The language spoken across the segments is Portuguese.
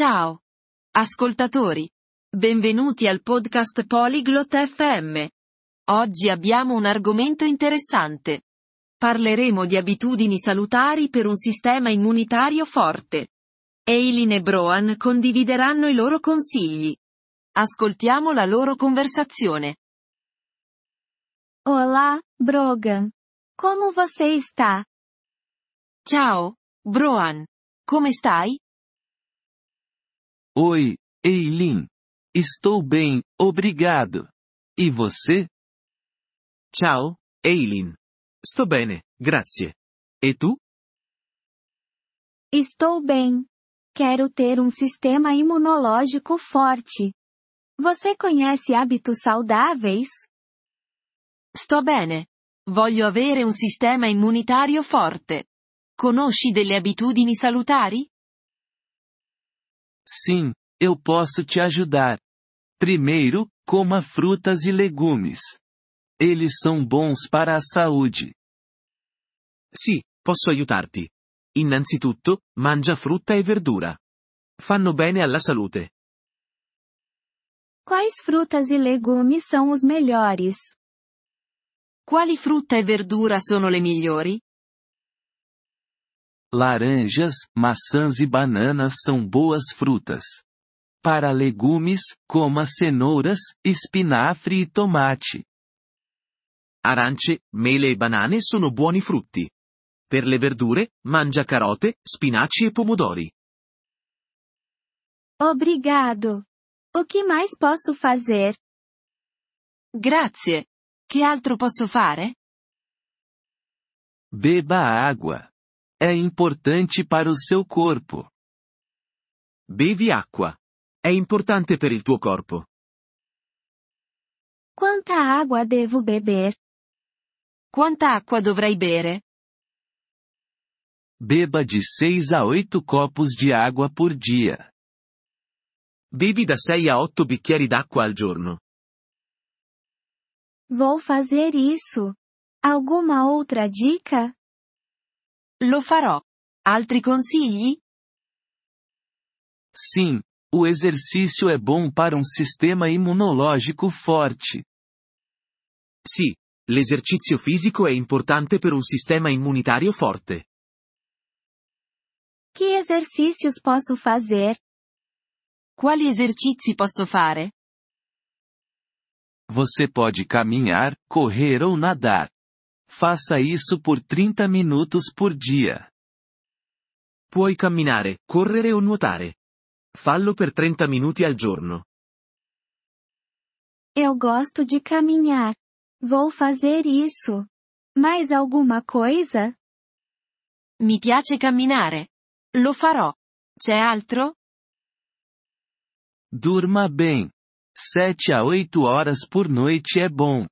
Ciao. Ascoltatori. Benvenuti al podcast Polyglot FM. Oggi abbiamo un argomento interessante. Parleremo di abitudini salutari per un sistema immunitario forte. Eileen e Broan condivideranno i loro consigli. Ascoltiamo la loro conversazione. Olá, Brogan. Como você está? Ciao, Broan. Come stai? Oi, Eileen. Estou bem, obrigado. E você? Ciao, Eileen. Sto bene, grazie. E tu? Estou bem. Quero ter um sistema imunológico forte. Você conhece hábitos saudáveis? Sto bene. Voglio avere un sistema immunitario forte. Conosci delle abitudini salutari? Sim, eu posso te ajudar. Primeiro, coma frutas e legumes. Eles são bons para a saúde. Sì, posso aiutarti. Innanzitutto, mangia frutta e verdura. Fanno bene alla salute. Quais frutas e legumes são os melhores? Quali frutta e verdura sono le migliori? Laranjas, maçãs e bananas são boas frutas. Para legumes, coma cenouras, espinafre e tomate. Arance, mele e banane sono buoni frutti. Per le verdure, mangia carote, spinaci e pomodori. Obrigado. O que mais posso fazer? Grazie. Che altro posso fare? Beba água. É importante para o seu corpo. Bevi acqua. È importante per il tuo corpo. Quanta água devo beber? Quanta acqua dovrei bere? Beba de 6 a 8 copos de água por dia. Bevi da 6 a 8 bicchieri d'acqua al giorno. Vou fazer isso. Alguma outra dica? Lo farò. Altri consigli? Sim, o exercício é bom para um sistema imunológico forte. Sì, l'esercizio fisico è importante per un sistema immunitario forte. Que exercícios posso fazer? Quali esercizi posso fare? Você pode caminhar, correr ou nadar. Faça isso por 30 minutos por dia. Puoi camminare, correre o nuotare. Fallo per 30 minuti al giorno. Eu gosto de caminhar. Vou fazer isso. Mais alguma coisa? Mi piace camminare. Lo farò. C'è altro? Durma bem. 7 a 8 horas por noite é bom.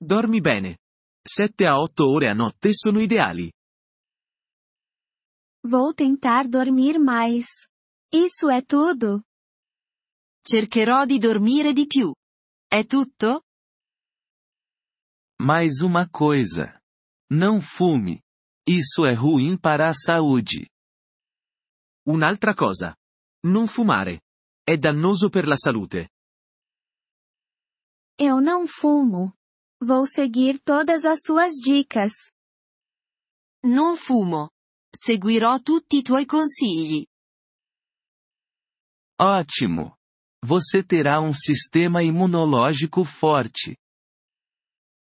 Dormi bene. 7 a 8 ore a notte sono ideali. Vou tentar dormir mais. Isso é tudo? Cercherò di dormire di più. È tutto? Mais uma coisa. Não fume. Isso é ruim para a saúde. Un'altra cosa. Non fumare. È dannoso per la salute. Eu não fumo. Vou seguir todas as suas dicas. Non fumo. Seguirò tutti i tuoi consigli. Ótimo! Você terá um sistema imunológico forte.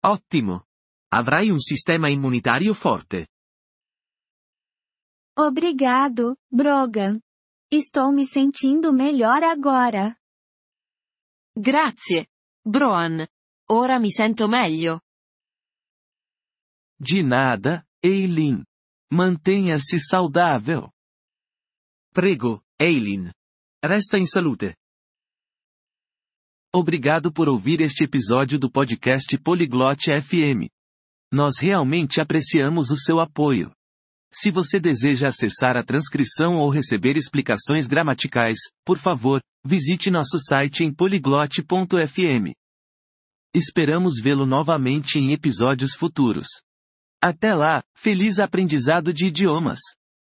Ottimo. Avrai un sistema immunitario forte. Obrigado, Brogan. Estou me sentindo melhor agora. Grazie. Broan. Ora mi sento meglio. De nada, Eileen. Mantenha-se saudável. Prego, Eileen. Resta in salute. Obrigado por ouvir este episódio do podcast Poliglote FM. Nós realmente apreciamos o seu apoio. Se você deseja acessar a transcrição ou receber explicações gramaticais, por favor, visite nosso site em poliglote.fm. Esperamos vê-lo novamente em episódios futuros. Até lá, feliz aprendizado de idiomas!